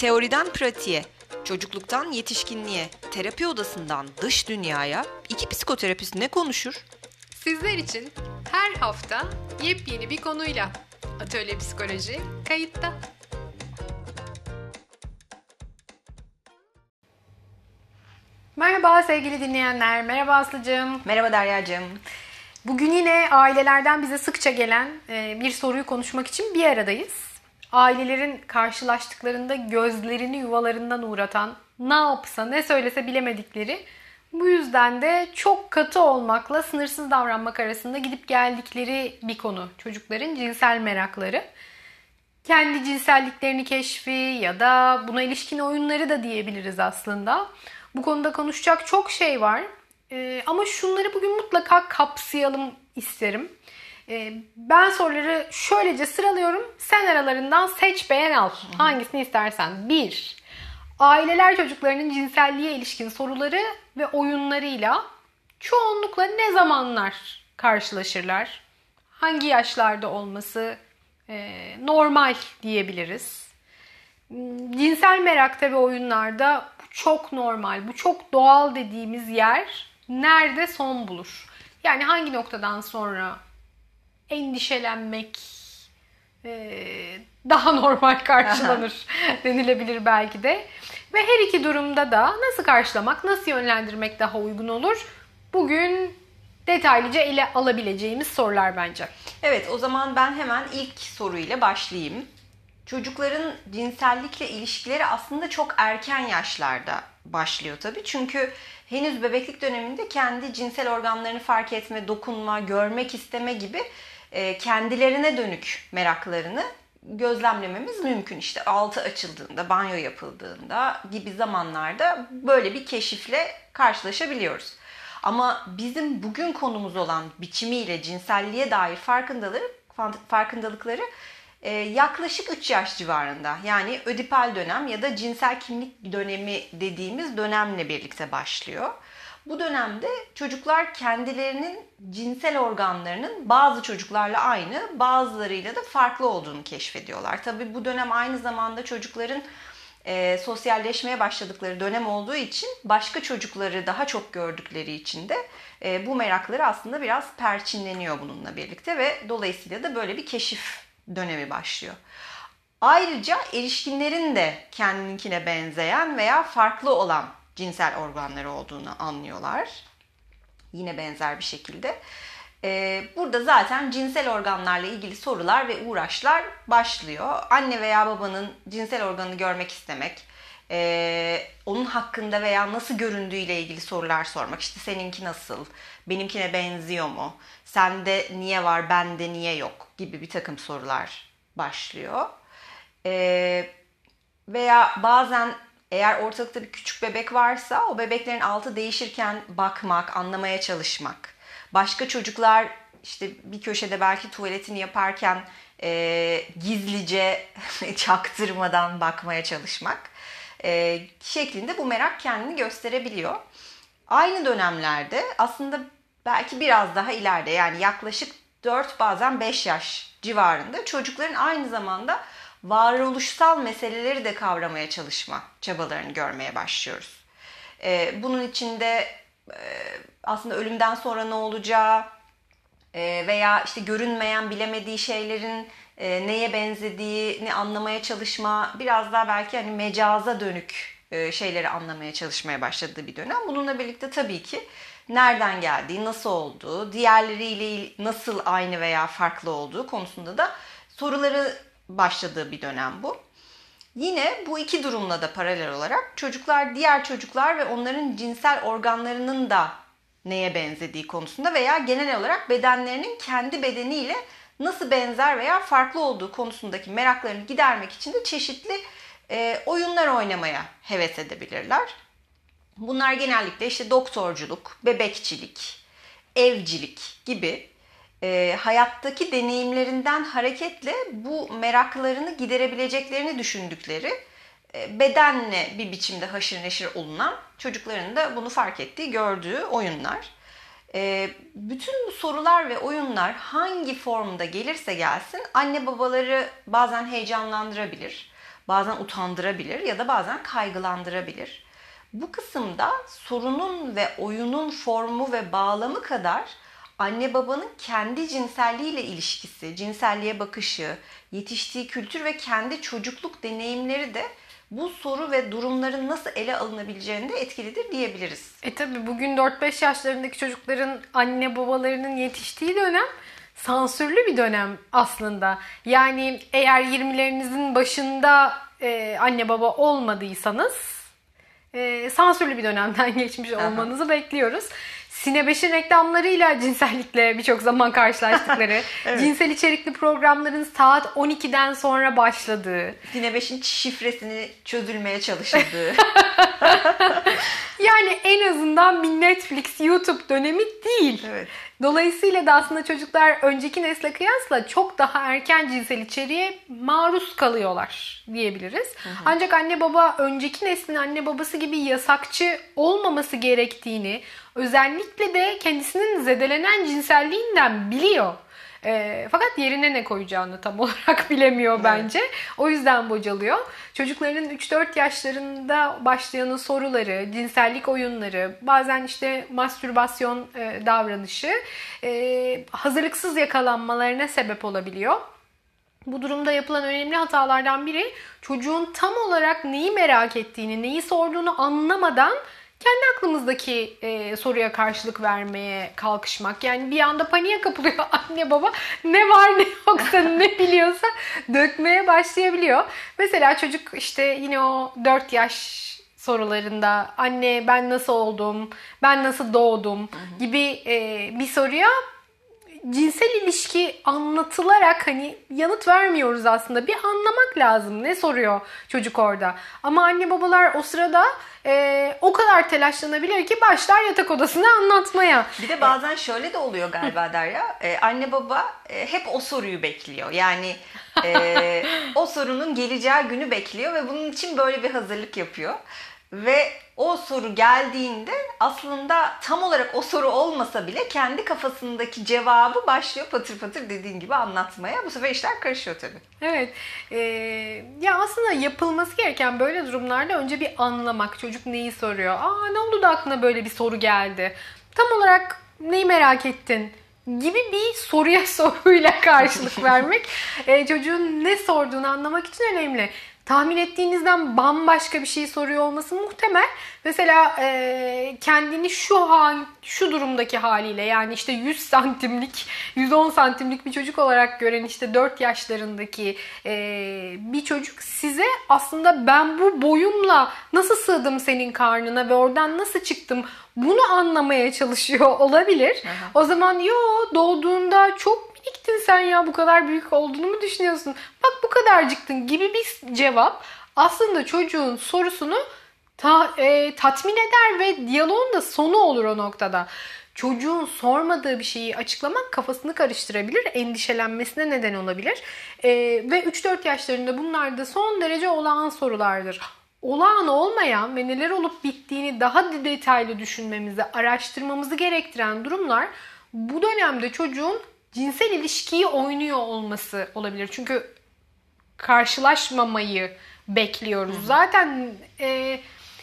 Teoriden pratiğe, çocukluktan yetişkinliğe, terapi odasından dış dünyaya iki psikoterapist ne konuşur? Sizler için her hafta yepyeni bir konuyla Atölye Psikoloji kayıtta. Merhaba sevgili dinleyenler, merhaba Aslı'cığım. Merhaba Derya'cığım. Bugün yine ailelerden bize sıkça gelen e, bir soruyu konuşmak için bir aradayız. Ailelerin karşılaştıklarında gözlerini yuvalarından uğratan, ne yapsa ne söylese bilemedikleri, bu yüzden de çok katı olmakla sınırsız davranmak arasında gidip geldikleri bir konu. Çocukların cinsel merakları. Kendi cinselliklerini keşfi ya da buna ilişkin oyunları da diyebiliriz aslında. Bu konuda konuşacak çok şey var. Ee, ama şunları bugün mutlaka kapsayalım isterim. Ee, ben soruları şöylece sıralıyorum. Sen aralarından seç beğen al. Hangisini istersen. 1. Aileler çocuklarının cinselliğe ilişkin soruları ve oyunlarıyla çoğunlukla ne zamanlar karşılaşırlar? Hangi yaşlarda olması e, normal diyebiliriz. Cinsel merakta ve oyunlarda bu çok normal, bu çok doğal dediğimiz yer nerede son bulur? Yani hangi noktadan sonra endişelenmek e, daha normal karşılanır denilebilir belki de. Ve her iki durumda da nasıl karşılamak, nasıl yönlendirmek daha uygun olur? Bugün detaylıca ele alabileceğimiz sorular bence. Evet o zaman ben hemen ilk soruyla başlayayım. Çocukların cinsellikle ilişkileri aslında çok erken yaşlarda başlıyor tabii. Çünkü henüz bebeklik döneminde kendi cinsel organlarını fark etme, dokunma, görmek isteme gibi kendilerine dönük meraklarını gözlemlememiz mümkün. İşte altı açıldığında, banyo yapıldığında gibi zamanlarda böyle bir keşifle karşılaşabiliyoruz. Ama bizim bugün konumuz olan biçimiyle cinselliğe dair farkındalıkları, farkındalıkları e, yaklaşık 3 yaş civarında. Yani ödipal dönem ya da cinsel kimlik dönemi dediğimiz dönemle birlikte başlıyor. Bu dönemde çocuklar kendilerinin cinsel organlarının bazı çocuklarla aynı, bazılarıyla da farklı olduğunu keşfediyorlar. Tabii bu dönem aynı zamanda çocukların e, sosyalleşmeye başladıkları dönem olduğu için başka çocukları daha çok gördükleri için de e, bu merakları aslında biraz perçinleniyor bununla birlikte ve dolayısıyla da böyle bir keşif dönemi başlıyor. Ayrıca erişkinlerin de kendininkine benzeyen veya farklı olan cinsel organları olduğunu anlıyorlar. Yine benzer bir şekilde. Ee, burada zaten cinsel organlarla ilgili sorular ve uğraşlar başlıyor. Anne veya babanın cinsel organını görmek istemek, ee, onun hakkında veya nasıl göründüğüyle ilgili sorular sormak. İşte seninki nasıl, benimkine benziyor mu, sende niye var, bende niye yok gibi bir takım sorular başlıyor. Ee, veya bazen eğer ortalıkta bir küçük bebek varsa o bebeklerin altı değişirken bakmak, anlamaya çalışmak. Başka çocuklar işte bir köşede belki tuvaletini yaparken e, gizlice çaktırmadan bakmaya çalışmak e, şeklinde bu merak kendini gösterebiliyor. Aynı dönemlerde aslında belki biraz daha ileride yani yaklaşık 4 bazen 5 yaş civarında çocukların aynı zamanda varoluşsal meseleleri de kavramaya çalışma çabalarını görmeye başlıyoruz. Ee, bunun içinde e, aslında ölümden sonra ne olacağı e, veya işte görünmeyen bilemediği şeylerin e, neye benzediğini anlamaya çalışma, biraz daha belki hani mecaza dönük şeyleri anlamaya çalışmaya başladığı bir dönem. Bununla birlikte tabii ki nereden geldiği, nasıl olduğu, diğerleriyle nasıl aynı veya farklı olduğu konusunda da soruları başladığı bir dönem bu. Yine bu iki durumla da paralel olarak çocuklar diğer çocuklar ve onların cinsel organlarının da neye benzediği konusunda veya genel olarak bedenlerinin kendi bedeniyle nasıl benzer veya farklı olduğu konusundaki meraklarını gidermek için de çeşitli e, oyunlar oynamaya heves edebilirler. Bunlar genellikle işte doktorculuk, bebekçilik, evcilik gibi e, hayattaki deneyimlerinden hareketle bu meraklarını giderebileceklerini düşündükleri e, bedenle bir biçimde haşır neşir olunan çocukların da bunu fark ettiği, gördüğü oyunlar. E, bütün bu sorular ve oyunlar hangi formda gelirse gelsin anne babaları bazen heyecanlandırabilir. bazen utandırabilir ya da bazen kaygılandırabilir. Bu kısımda sorunun ve oyunun formu ve bağlamı kadar anne babanın kendi cinselliğiyle ilişkisi, cinselliğe bakışı, yetiştiği kültür ve kendi çocukluk deneyimleri de bu soru ve durumların nasıl ele alınabileceğinde etkilidir diyebiliriz. E tabi bugün 4-5 yaşlarındaki çocukların anne babalarının yetiştiği dönem sansürlü bir dönem aslında. Yani eğer 20'lerinizin başında e, anne baba olmadıysanız e, sansürlü bir dönemden geçmiş olmanızı Aha. bekliyoruz. Sine 5'in reklamlarıyla cinsellikle birçok zaman karşılaştıkları, evet. cinsel içerikli programların saat 12'den sonra başladığı. Sine 5'in şifresini çözülmeye çalışıldığı. yani en azından bir Netflix, YouTube dönemi değil. Evet. Dolayısıyla da aslında çocuklar önceki nesle kıyasla çok daha erken cinsel içeriğe maruz kalıyorlar diyebiliriz. Hı hı. Ancak anne baba önceki neslin anne babası gibi yasakçı olmaması gerektiğini, özellikle de kendisinin zedelenen cinselliğinden biliyor. E, fakat yerine ne koyacağını tam olarak bilemiyor evet. bence. O yüzden bocalıyor. Çocukların 3-4 yaşlarında başlayan soruları, cinsellik oyunları, bazen işte mastürbasyon e, davranışı e, hazırlıksız yakalanmalarına sebep olabiliyor. Bu durumda yapılan önemli hatalardan biri çocuğun tam olarak neyi merak ettiğini, neyi sorduğunu anlamadan kendi aklımızdaki e, soruya karşılık vermeye kalkışmak. Yani bir anda paniğe kapılıyor anne baba. Ne var ne yoksa ne biliyorsa dökmeye başlayabiliyor. Mesela çocuk işte yine o 4 yaş sorularında anne ben nasıl oldum, ben nasıl doğdum gibi e, bir soruya cinsel ilişki anlatılarak hani yanıt vermiyoruz aslında. Bir anlamak lazım ne soruyor çocuk orada. Ama anne babalar o sırada e, o kadar telaşlanabilir ki başlar yatak odasını anlatmaya. Bir de bazen şöyle de oluyor galiba Derya. Ee, anne baba e, hep o soruyu bekliyor. Yani e, o sorunun geleceği günü bekliyor ve bunun için böyle bir hazırlık yapıyor. Ve o soru geldiğinde aslında tam olarak o soru olmasa bile kendi kafasındaki cevabı başlıyor patır patır dediğin gibi anlatmaya. Bu sefer işler karışıyor tabii. Evet. Ee, ya aslında yapılması gereken böyle durumlarda önce bir anlamak. Çocuk neyi soruyor? Aa ne oldu da aklına böyle bir soru geldi? Tam olarak neyi merak ettin? gibi bir soruya soruyla karşılık vermek e, çocuğun ne sorduğunu anlamak için önemli tahmin ettiğinizden bambaşka bir şey soruyor olması muhtemel. Mesela e, kendini şu hal, şu durumdaki haliyle yani işte 100 santimlik, 110 santimlik bir çocuk olarak gören işte 4 yaşlarındaki e, bir çocuk size aslında ben bu boyumla nasıl sığdım senin karnına ve oradan nasıl çıktım bunu anlamaya çalışıyor olabilir. Aha. O zaman yo doğduğunda çok miniktin sen ya bu kadar büyük olduğunu mu düşünüyorsun? Bak bu kadarcıktın gibi bir cevap aslında çocuğun sorusunu ta, e, tatmin eder ve diyaloğun da sonu olur o noktada. Çocuğun sormadığı bir şeyi açıklamak kafasını karıştırabilir, endişelenmesine neden olabilir. E, ve 3-4 yaşlarında bunlar da son derece olağan sorulardır olağan olmayan ve neler olup bittiğini daha detaylı düşünmemizi, araştırmamızı gerektiren durumlar bu dönemde çocuğun cinsel ilişkiyi oynuyor olması olabilir. Çünkü karşılaşmamayı bekliyoruz. Hı. Zaten e,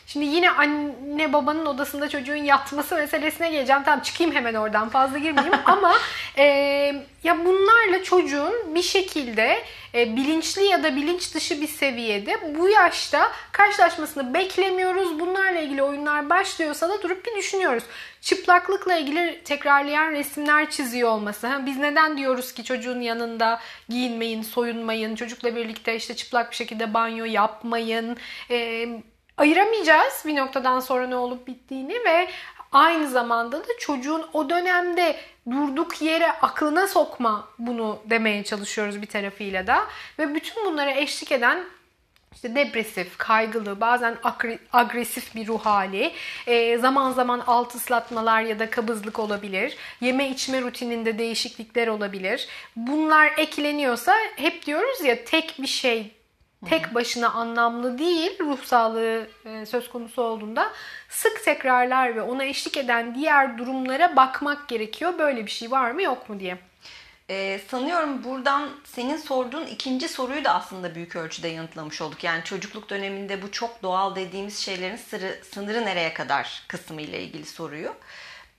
şimdi yine anne babanın odasında çocuğun yatması meselesine geleceğim. Tamam çıkayım hemen oradan fazla girmeyeyim ama e, ya bunlarla çocuğun bir şekilde e, bilinçli ya da bilinç dışı bir seviyede bu yaşta karşılaşmasını beklemiyoruz. Bunlarla ilgili oyunlar başlıyorsa da durup bir düşünüyoruz. Çıplaklıkla ilgili tekrarlayan resimler çiziyor olması. Ha, biz neden diyoruz ki çocuğun yanında giyinmeyin, soyunmayın, çocukla birlikte işte çıplak bir şekilde banyo yapmayın. E, ayıramayacağız bir noktadan sonra ne olup bittiğini ve aynı zamanda da çocuğun o dönemde durduk yere aklına sokma bunu demeye çalışıyoruz bir tarafıyla da. Ve bütün bunlara eşlik eden işte depresif, kaygılı, bazen agresif bir ruh hali, e, zaman zaman alt ıslatmalar ya da kabızlık olabilir, yeme içme rutininde değişiklikler olabilir. Bunlar ekleniyorsa hep diyoruz ya tek bir şey tek başına anlamlı değil ruh sağlığı e, söz konusu olduğunda sık tekrarlar ve ona eşlik eden diğer durumlara bakmak gerekiyor. Böyle bir şey var mı yok mu diye. Ee, sanıyorum buradan senin sorduğun ikinci soruyu da aslında büyük ölçüde yanıtlamış olduk. Yani çocukluk döneminde bu çok doğal dediğimiz şeylerin sırrı, sınırı nereye kadar kısmı ile ilgili soruyu.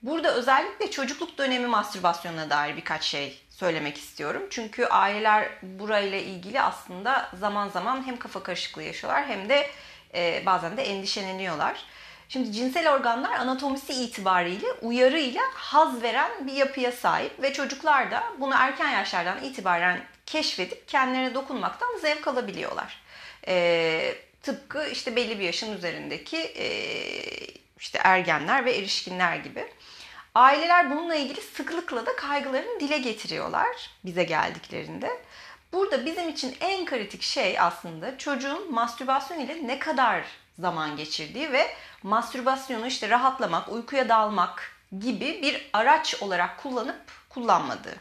Burada özellikle çocukluk dönemi mastürbasyonuna dair birkaç şey söylemek istiyorum. Çünkü aileler burayla ilgili aslında zaman zaman hem kafa karışıklığı yaşıyorlar hem de e, bazen de endişeleniyorlar. Şimdi cinsel organlar anatomisi itibariyle uyarıyla haz veren bir yapıya sahip ve çocuklar da bunu erken yaşlardan itibaren keşfedip kendilerine dokunmaktan zevk alabiliyorlar. E, tıpkı işte belli bir yaşın üzerindeki e, işte ergenler ve erişkinler gibi. Aileler bununla ilgili sıklıkla da kaygılarını dile getiriyorlar bize geldiklerinde. Burada bizim için en kritik şey aslında çocuğun mastürbasyon ile ne kadar zaman geçirdiği ve mastürbasyonu işte rahatlamak, uykuya dalmak gibi bir araç olarak kullanıp kullanmadığı.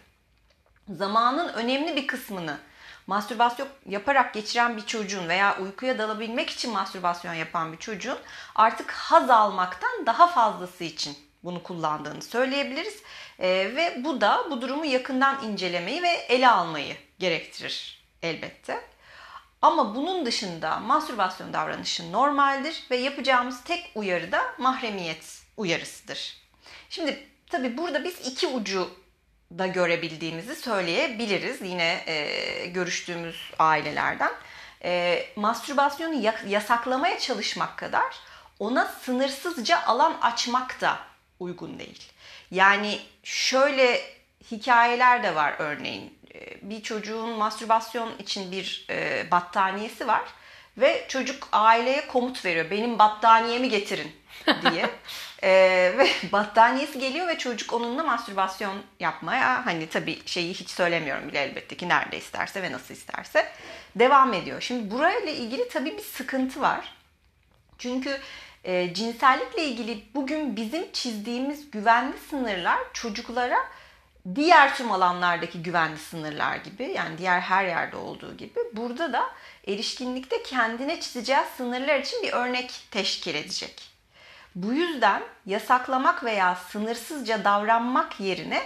Zamanın önemli bir kısmını mastürbasyon yaparak geçiren bir çocuğun veya uykuya dalabilmek için mastürbasyon yapan bir çocuğun artık haz almaktan daha fazlası için bunu kullandığını söyleyebiliriz. E, ve bu da bu durumu yakından incelemeyi ve ele almayı gerektirir elbette. Ama bunun dışında mastürbasyon davranışı normaldir ve yapacağımız tek uyarı da mahremiyet uyarısıdır. Şimdi tabi burada biz iki ucu da görebildiğimizi söyleyebiliriz yine e, görüştüğümüz ailelerden. E, mastürbasyonu yasaklamaya çalışmak kadar ona sınırsızca alan açmak da uygun değil. Yani şöyle hikayeler de var örneğin. Ee, bir çocuğun mastürbasyon için bir e, battaniyesi var ve çocuk aileye komut veriyor. Benim battaniyemi getirin diye. e, ve battaniyesi geliyor ve çocuk onunla mastürbasyon yapmaya hani tabii şeyi hiç söylemiyorum bile elbette ki nerede isterse ve nasıl isterse devam ediyor. Şimdi burayla ilgili tabii bir sıkıntı var. Çünkü e, cinsellikle ilgili bugün bizim çizdiğimiz güvenli sınırlar çocuklara diğer tüm alanlardaki güvenli sınırlar gibi yani diğer her yerde olduğu gibi burada da erişkinlikte kendine çizeceği sınırlar için bir örnek teşkil edecek. Bu yüzden yasaklamak veya sınırsızca davranmak yerine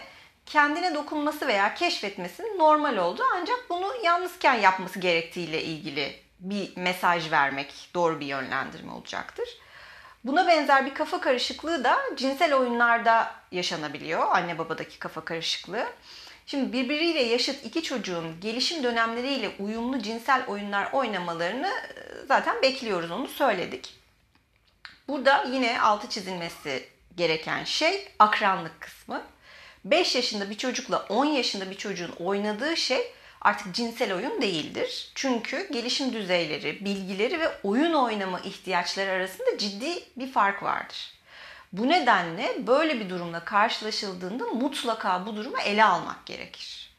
kendine dokunması veya keşfetmesinin normal olduğu ancak bunu yalnızken yapması gerektiğiyle ilgili bir mesaj vermek doğru bir yönlendirme olacaktır. Buna benzer bir kafa karışıklığı da cinsel oyunlarda yaşanabiliyor. Anne babadaki kafa karışıklığı. Şimdi birbiriyle yaşıt iki çocuğun gelişim dönemleriyle uyumlu cinsel oyunlar oynamalarını e, zaten bekliyoruz onu söyledik. Burada yine altı çizilmesi gereken şey akranlık kısmı. 5 yaşında bir çocukla 10 yaşında bir çocuğun oynadığı şey artık cinsel oyun değildir. Çünkü gelişim düzeyleri, bilgileri ve oyun oynama ihtiyaçları arasında ciddi bir fark vardır. Bu nedenle böyle bir durumla karşılaşıldığında mutlaka bu durumu ele almak gerekir.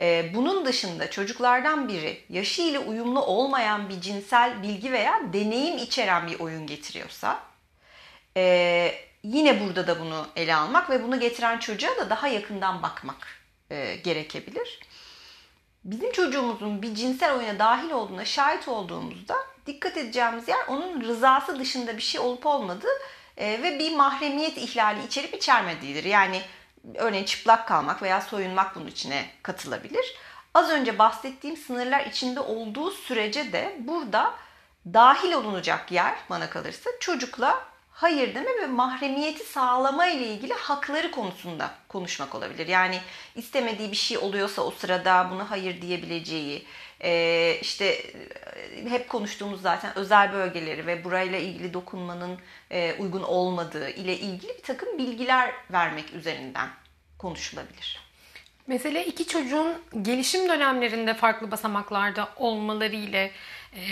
Ee, bunun dışında çocuklardan biri yaşı ile uyumlu olmayan bir cinsel bilgi veya deneyim içeren bir oyun getiriyorsa e, yine burada da bunu ele almak ve bunu getiren çocuğa da daha yakından bakmak e, gerekebilir bizim çocuğumuzun bir cinsel oyuna dahil olduğuna şahit olduğumuzda dikkat edeceğimiz yer onun rızası dışında bir şey olup olmadığı e, ve bir mahremiyet ihlali içerip içermediğidir. Yani örneğin çıplak kalmak veya soyunmak bunun içine katılabilir. Az önce bahsettiğim sınırlar içinde olduğu sürece de burada dahil olunacak yer bana kalırsa çocukla hayır deme ve mahremiyeti sağlama ile ilgili hakları konusunda konuşmak olabilir. Yani istemediği bir şey oluyorsa o sırada bunu hayır diyebileceği, e, işte e, hep konuştuğumuz zaten özel bölgeleri ve burayla ilgili dokunmanın e, uygun olmadığı ile ilgili bir takım bilgiler vermek üzerinden konuşulabilir. Mesela iki çocuğun gelişim dönemlerinde farklı basamaklarda olmaları ile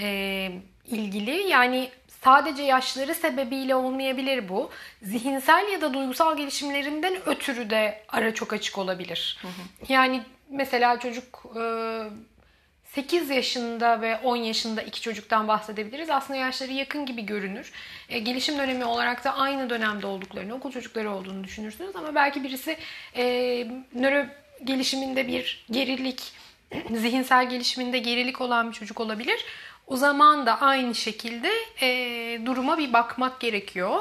e, ilgili yani Sadece yaşları sebebiyle olmayabilir bu. Zihinsel ya da duygusal gelişimlerinden ötürü de ara çok açık olabilir. Hı hı. Yani mesela çocuk 8 e, yaşında ve 10 yaşında iki çocuktan bahsedebiliriz. Aslında yaşları yakın gibi görünür. E, gelişim dönemi olarak da aynı dönemde olduklarını, okul çocukları olduğunu düşünürsünüz. Ama belki birisi e, nöro gelişiminde bir gerilik, zihinsel gelişiminde gerilik olan bir çocuk olabilir. O zaman da aynı şekilde e, duruma bir bakmak gerekiyor.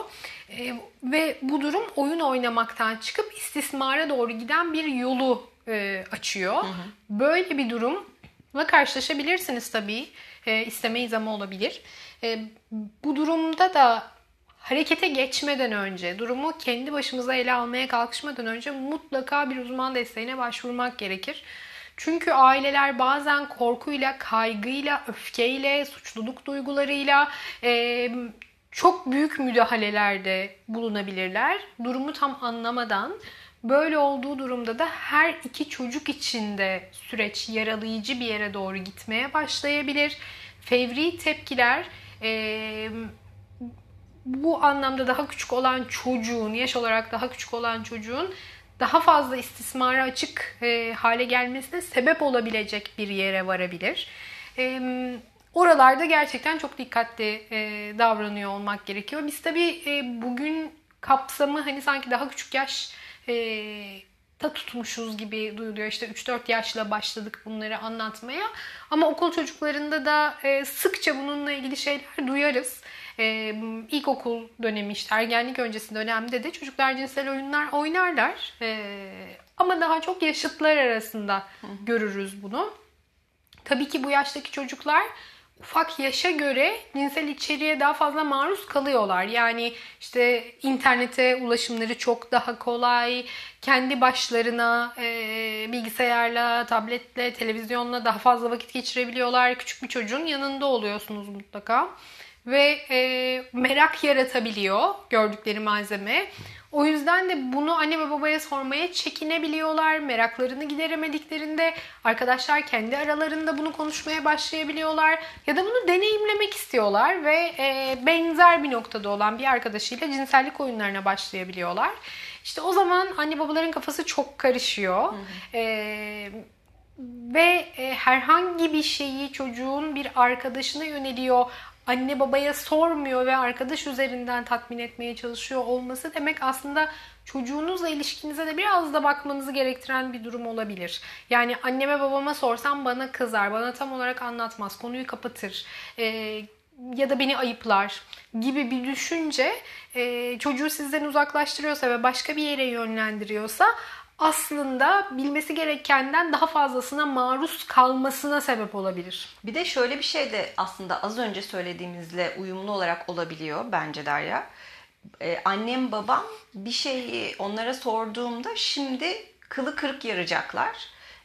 E, ve bu durum oyun oynamaktan çıkıp istismara doğru giden bir yolu e, açıyor. Böyle bir durumla karşılaşabilirsiniz tabii. E, istemeyiz ama olabilir. E, bu durumda da harekete geçmeden önce, durumu kendi başımıza ele almaya kalkışmadan önce mutlaka bir uzman desteğine başvurmak gerekir. Çünkü aileler bazen korkuyla, kaygıyla, öfkeyle, suçluluk duygularıyla e, çok büyük müdahalelerde bulunabilirler. Durumu tam anlamadan. Böyle olduğu durumda da her iki çocuk için de süreç yaralayıcı bir yere doğru gitmeye başlayabilir. Fevri tepkiler e, bu anlamda daha küçük olan çocuğun, yaş olarak daha küçük olan çocuğun daha fazla istismara açık e, hale gelmesine sebep olabilecek bir yere varabilir. E, oralarda gerçekten çok dikkatli e, davranıyor olmak gerekiyor. Biz tabii e, bugün kapsamı hani sanki daha küçük yaş e, da tutmuşuz gibi duyuluyor. İşte 3-4 yaşla başladık bunları anlatmaya. Ama okul çocuklarında da e, sıkça bununla ilgili şeyler duyarız. E, ilkokul dönemi işte ergenlik öncesi dönemde de çocuklar cinsel oyunlar oynarlar. E, ama daha çok yaşıtlar arasında görürüz bunu. Tabii ki bu yaştaki çocuklar ufak yaşa göre cinsel içeriğe daha fazla maruz kalıyorlar. Yani işte internete ulaşımları çok daha kolay, kendi başlarına e, bilgisayarla, tabletle, televizyonla daha fazla vakit geçirebiliyorlar. Küçük bir çocuğun yanında oluyorsunuz mutlaka. Ve e, merak yaratabiliyor gördükleri malzeme. O yüzden de bunu anne ve babaya sormaya çekinebiliyorlar. Meraklarını gideremediklerinde arkadaşlar kendi aralarında bunu konuşmaya başlayabiliyorlar. Ya da bunu deneyimlemek istiyorlar ve e, benzer bir noktada olan bir arkadaşıyla cinsellik oyunlarına başlayabiliyorlar. İşte o zaman anne babaların kafası çok karışıyor. E, ve e, herhangi bir şeyi çocuğun bir arkadaşına yöneliyor anne babaya sormuyor ve arkadaş üzerinden tatmin etmeye çalışıyor olması demek aslında çocuğunuzla ilişkinize de biraz da bakmanızı gerektiren bir durum olabilir. Yani anneme babama sorsam bana kızar, bana tam olarak anlatmaz, konuyu kapatır. Ee, ya da beni ayıplar gibi bir düşünce e, çocuğu sizden uzaklaştırıyorsa ve başka bir yere yönlendiriyorsa aslında bilmesi gerekenden daha fazlasına maruz kalmasına sebep olabilir. Bir de şöyle bir şey de aslında az önce söylediğimizle uyumlu olarak olabiliyor bence Derya. Ee, annem babam bir şeyi onlara sorduğumda şimdi kılı kırık yarayacaklar.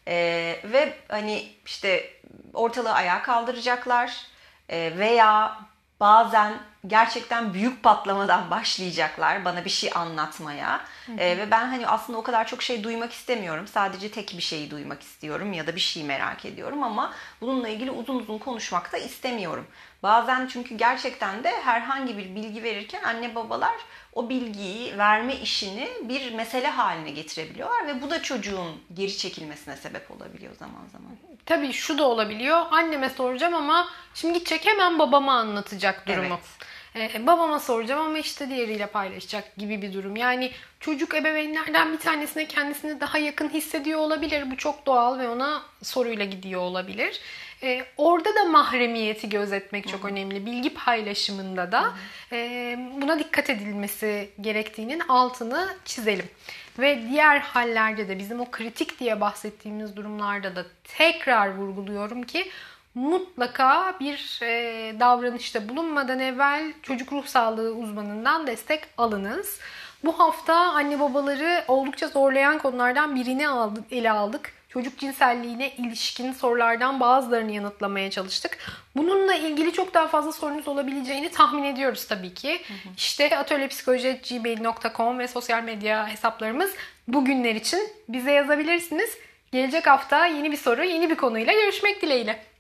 Ee, ve hani işte ortalığı ayağa kaldıracaklar. Ee, veya bazen gerçekten büyük patlamadan başlayacaklar bana bir şey anlatmaya. Ee, ve ben hani aslında o kadar çok şey duymak istemiyorum. Sadece tek bir şeyi duymak istiyorum ya da bir şey merak ediyorum ama bununla ilgili uzun uzun konuşmak da istemiyorum. Bazen çünkü gerçekten de herhangi bir bilgi verirken anne babalar o bilgiyi verme işini bir mesele haline getirebiliyorlar ve bu da çocuğun geri çekilmesine sebep olabiliyor zaman zaman. Tabii şu da olabiliyor. Anneme soracağım ama şimdi gidecek hemen babama anlatacak durumu. Evet. Ee, babama soracağım ama işte diğeriyle paylaşacak gibi bir durum. Yani çocuk ebeveynlerden bir tanesine kendisini daha yakın hissediyor olabilir. Bu çok doğal ve ona soruyla gidiyor olabilir. Ee, orada da mahremiyeti gözetmek çok önemli. Bilgi paylaşımında da e, buna dikkat edilmesi gerektiğinin altını çizelim. Ve diğer hallerde de bizim o kritik diye bahsettiğimiz durumlarda da tekrar vurguluyorum ki mutlaka bir e, davranışta bulunmadan evvel çocuk ruh sağlığı uzmanından destek alınız. Bu hafta anne babaları oldukça zorlayan konulardan birini aldık, ele aldık çocuk cinselliğine ilişkin sorulardan bazılarını yanıtlamaya çalıştık. Bununla ilgili çok daha fazla sorunuz olabileceğini tahmin ediyoruz tabii ki. Hı hı. İşte atölyepsikoloji.gmail.com ve sosyal medya hesaplarımız bugünler için bize yazabilirsiniz. Gelecek hafta yeni bir soru, yeni bir konuyla görüşmek dileğiyle.